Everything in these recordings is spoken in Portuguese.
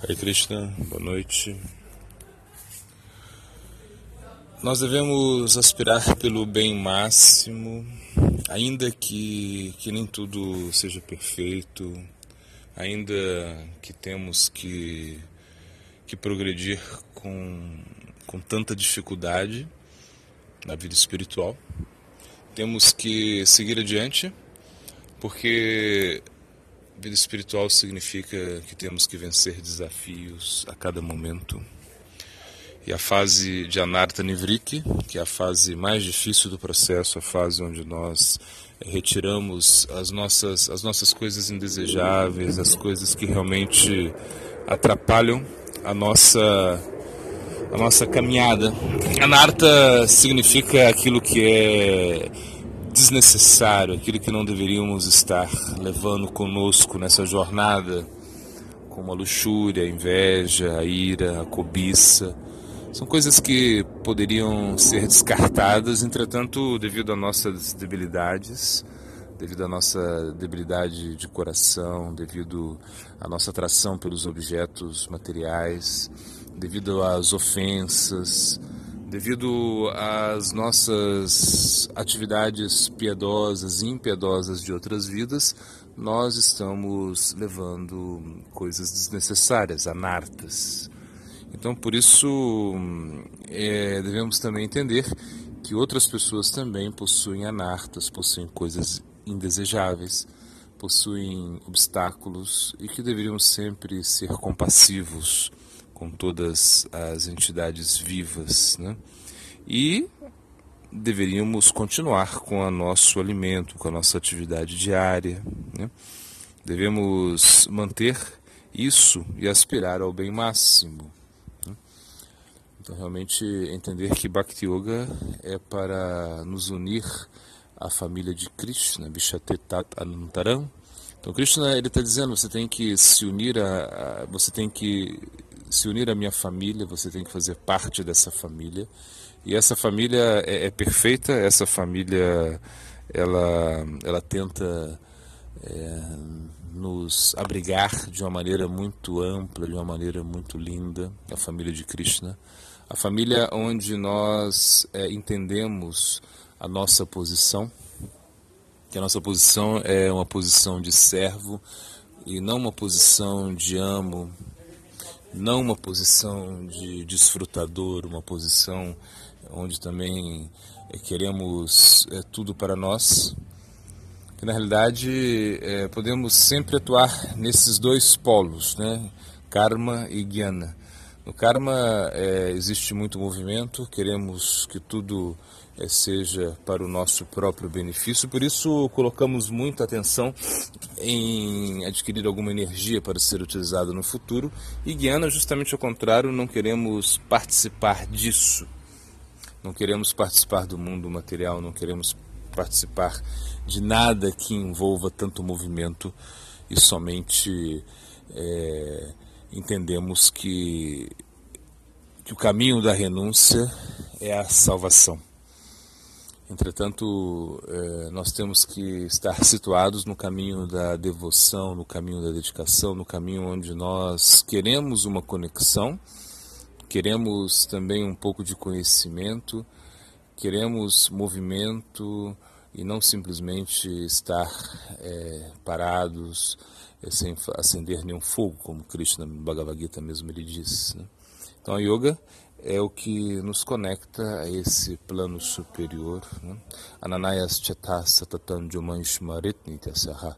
Hare Krishna, boa noite. Nós devemos aspirar pelo bem máximo, ainda que, que nem tudo seja perfeito, ainda que temos que, que progredir com, com tanta dificuldade na vida espiritual. Temos que seguir adiante, porque vida espiritual significa que temos que vencer desafios a cada momento. E a fase de Anarta Nivriki, que é a fase mais difícil do processo, a fase onde nós retiramos as nossas, as nossas coisas indesejáveis, as coisas que realmente atrapalham a nossa, a nossa caminhada. Anarta significa aquilo que é desnecessário, aquilo que não deveríamos estar levando conosco nessa jornada, como a luxúria, a inveja, a ira, a cobiça. São coisas que poderiam ser descartadas, entretanto, devido às nossas debilidades, devido à nossa debilidade de coração, devido à nossa atração pelos objetos materiais, devido às ofensas, devido às nossas atividades piedosas e impiedosas de outras vidas, nós estamos levando coisas desnecessárias, anartas. Então, por isso, é, devemos também entender que outras pessoas também possuem anartas, possuem coisas indesejáveis, possuem obstáculos e que deveríamos sempre ser compassivos com todas as entidades vivas. Né? E deveríamos continuar com o nosso alimento, com a nossa atividade diária. Né? Devemos manter isso e aspirar ao bem máximo. Né? Então, realmente, entender que Bhakti Yoga é para nos unir à família de Krishna, Vishatetat Anantaram. Então, Krishna ele está dizendo: você tem que se unir a, a você tem que se unir à minha família, você tem que fazer parte dessa família. E essa família é, é perfeita, essa família ela, ela tenta é, nos abrigar de uma maneira muito ampla, de uma maneira muito linda, a família de Krishna. A família onde nós é, entendemos a nossa posição, que a nossa posição é uma posição de servo e não uma posição de amo, não uma posição de desfrutador, uma posição onde também é, queremos é, tudo para nós, que na realidade é, podemos sempre atuar nesses dois polos, né? karma e jnana. No karma é, existe muito movimento, queremos que tudo seja para o nosso próprio benefício, por isso colocamos muita atenção em adquirir alguma energia para ser utilizada no futuro, e Guiana, justamente ao contrário, não queremos participar disso, não queremos participar do mundo material, não queremos participar de nada que envolva tanto movimento e somente. É, entendemos que, que o caminho da renúncia é a salvação. Entretanto, eh, nós temos que estar situados no caminho da devoção, no caminho da dedicação, no caminho onde nós queremos uma conexão, queremos também um pouco de conhecimento, queremos movimento e não simplesmente estar é, parados é, sem acender nenhum fogo, como Krishna Bhagavad Gita mesmo ele diz. Né? Então a yoga é o que nos conecta a esse plano superior. Né? Ananayas chata satatan jumanshmarit nityasaha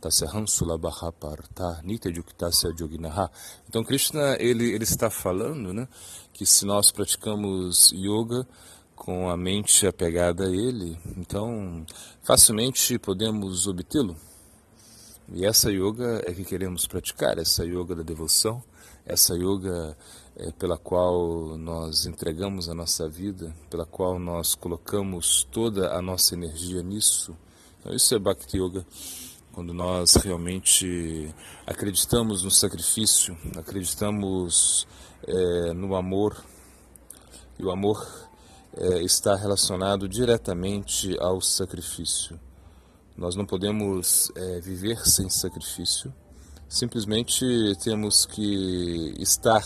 tasaham sulabaha parta nityajuktasya joginaha. Então Krishna ele, ele está falando né, que se nós praticamos yoga com a mente apegada a ele, então facilmente podemos obtê-lo. E essa yoga é que queremos praticar, essa yoga da devoção, essa yoga é, pela qual nós entregamos a nossa vida, pela qual nós colocamos toda a nossa energia nisso. Então, isso é Bhakti Yoga. Quando nós realmente acreditamos no sacrifício, acreditamos é, no amor, e o amor é, está relacionado diretamente ao sacrifício. Nós não podemos é, viver sem sacrifício, Simplesmente temos que estar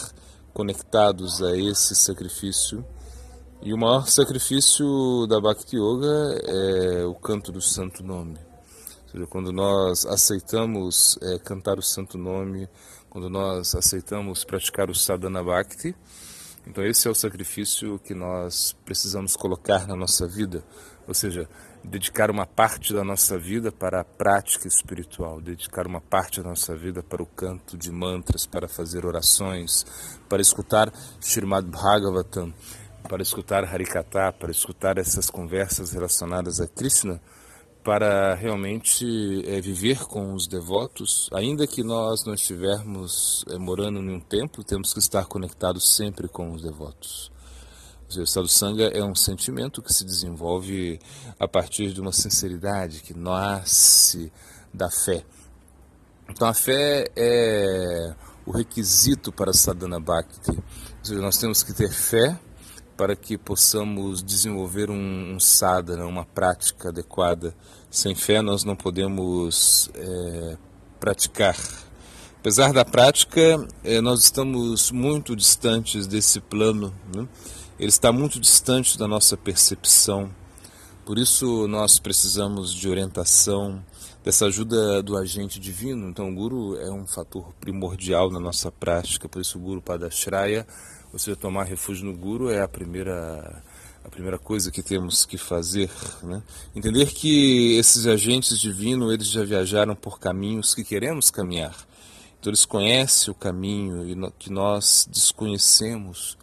conectados a esse sacrifício. E o maior sacrifício da Bhakti Yoga é o canto do Santo Nome. Ou seja, quando nós aceitamos é, cantar o Santo Nome, quando nós aceitamos praticar o Sadhana Bhakti, então esse é o sacrifício que nós precisamos colocar na nossa vida. Ou seja, dedicar uma parte da nossa vida para a prática espiritual, dedicar uma parte da nossa vida para o canto de mantras, para fazer orações, para escutar Srimad Bhagavatam, para escutar Harikata, para escutar essas conversas relacionadas a Krishna, para realmente é, viver com os devotos, ainda que nós não estivermos é, morando em um templo, temos que estar conectados sempre com os devotos. O estado sanga é um sentimento que se desenvolve a partir de uma sinceridade que nasce da fé. Então a fé é o requisito para sadhana bhakti. Ou seja, nós temos que ter fé para que possamos desenvolver um, um sadhana, uma prática adequada. Sem fé nós não podemos é, praticar. Apesar da prática, é, nós estamos muito distantes desse plano. Né? Ele está muito distante da nossa percepção. Por isso nós precisamos de orientação, dessa ajuda do agente divino. Então o guru é um fator primordial na nossa prática. Por isso o guru padashraya, ou seja, tomar refúgio no guru é a primeira a primeira coisa que temos que fazer, né? entender que esses agentes divinos eles já viajaram por caminhos que queremos caminhar. Então eles conhecem o caminho que nós desconhecemos.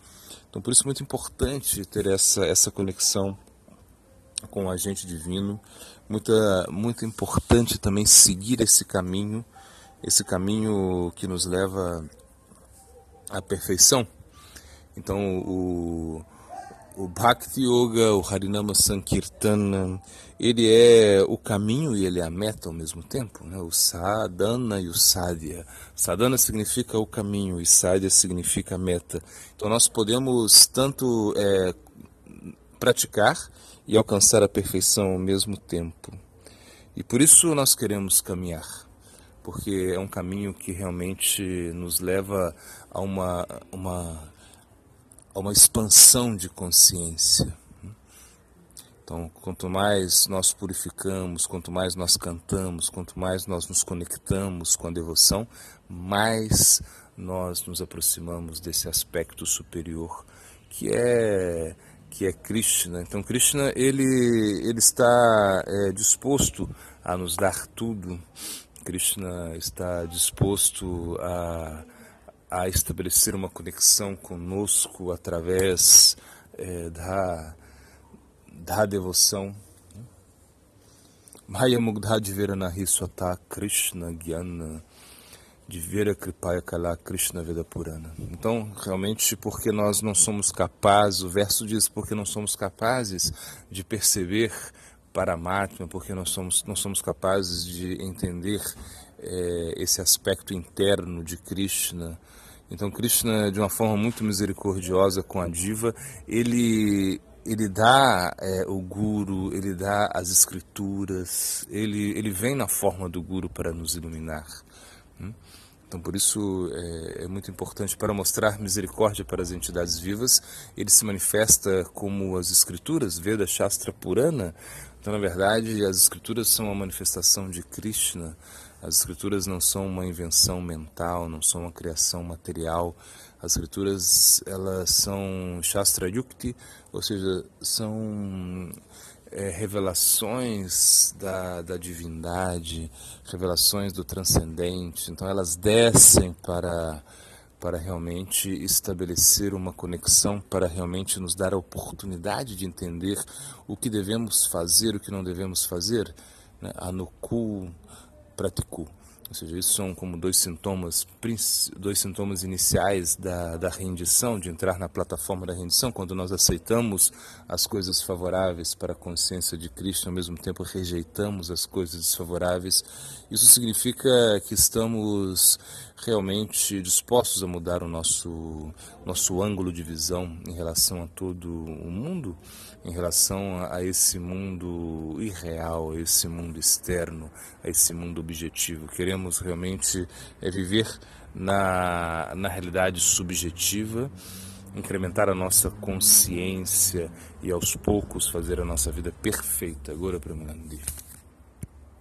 Então, por isso é muito importante ter essa, essa conexão com o agente divino. Muito, muito importante também seguir esse caminho, esse caminho que nos leva à perfeição. Então, o, o Bhakti Yoga, o Harinama Sankirtana, ele é o caminho e ele é a meta ao mesmo tempo. Né? O Sadhana e o Sadhya. Sadhana significa o caminho e Sadhya significa a meta. Então nós podemos tanto é, praticar e alcançar a perfeição ao mesmo tempo. E por isso nós queremos caminhar, porque é um caminho que realmente nos leva a uma, uma uma expansão de consciência. Então, quanto mais nós purificamos, quanto mais nós cantamos, quanto mais nós nos conectamos com a devoção, mais nós nos aproximamos desse aspecto superior que é que é Krishna. Então, Krishna ele ele está é, disposto a nos dar tudo. Krishna está disposto a a estabelecer uma conexão conosco através é, da, da devoção. Maya Mugdha Diveranahi Swata Krishna Gyana Divera Kripaya Kala Krishna Veda Purana. Então, realmente, porque nós não somos capazes, o verso diz, porque não somos capazes de perceber Paramatma, porque nós somos, não somos capazes de entender é, esse aspecto interno de Krishna. Então Krishna, de uma forma muito misericordiosa com a diva, ele ele dá é, o guru, ele dá as escrituras, ele ele vem na forma do guru para nos iluminar. Hum? Então, por isso é, é, muito importante para mostrar misericórdia para as entidades vivas. Ele se manifesta como as escrituras, Veda, Shastra, Purana. Então, na verdade, as escrituras são uma manifestação de Krishna. As escrituras não são uma invenção mental, não são uma criação material. As escrituras elas são Shastra Yukti, ou seja, são é, revelações da, da divindade, revelações do transcendente. Então elas descem para para realmente estabelecer uma conexão, para realmente nos dar a oportunidade de entender o que devemos fazer, o que não devemos fazer. Né? Anuku, praticou. Ou seja, isso são como dois sintomas, dois sintomas iniciais da, da rendição, de entrar na plataforma da rendição, quando nós aceitamos as coisas favoráveis para a consciência de Cristo, ao mesmo tempo rejeitamos as coisas desfavoráveis. Isso significa que estamos realmente dispostos a mudar o nosso, nosso ângulo de visão em relação a todo o mundo, em relação a esse mundo irreal, a esse mundo externo, a esse mundo objetivo. Queremos realmente é, viver na, na realidade subjetiva, incrementar a nossa consciência e aos poucos fazer a nossa vida perfeita. Agora para Mandir.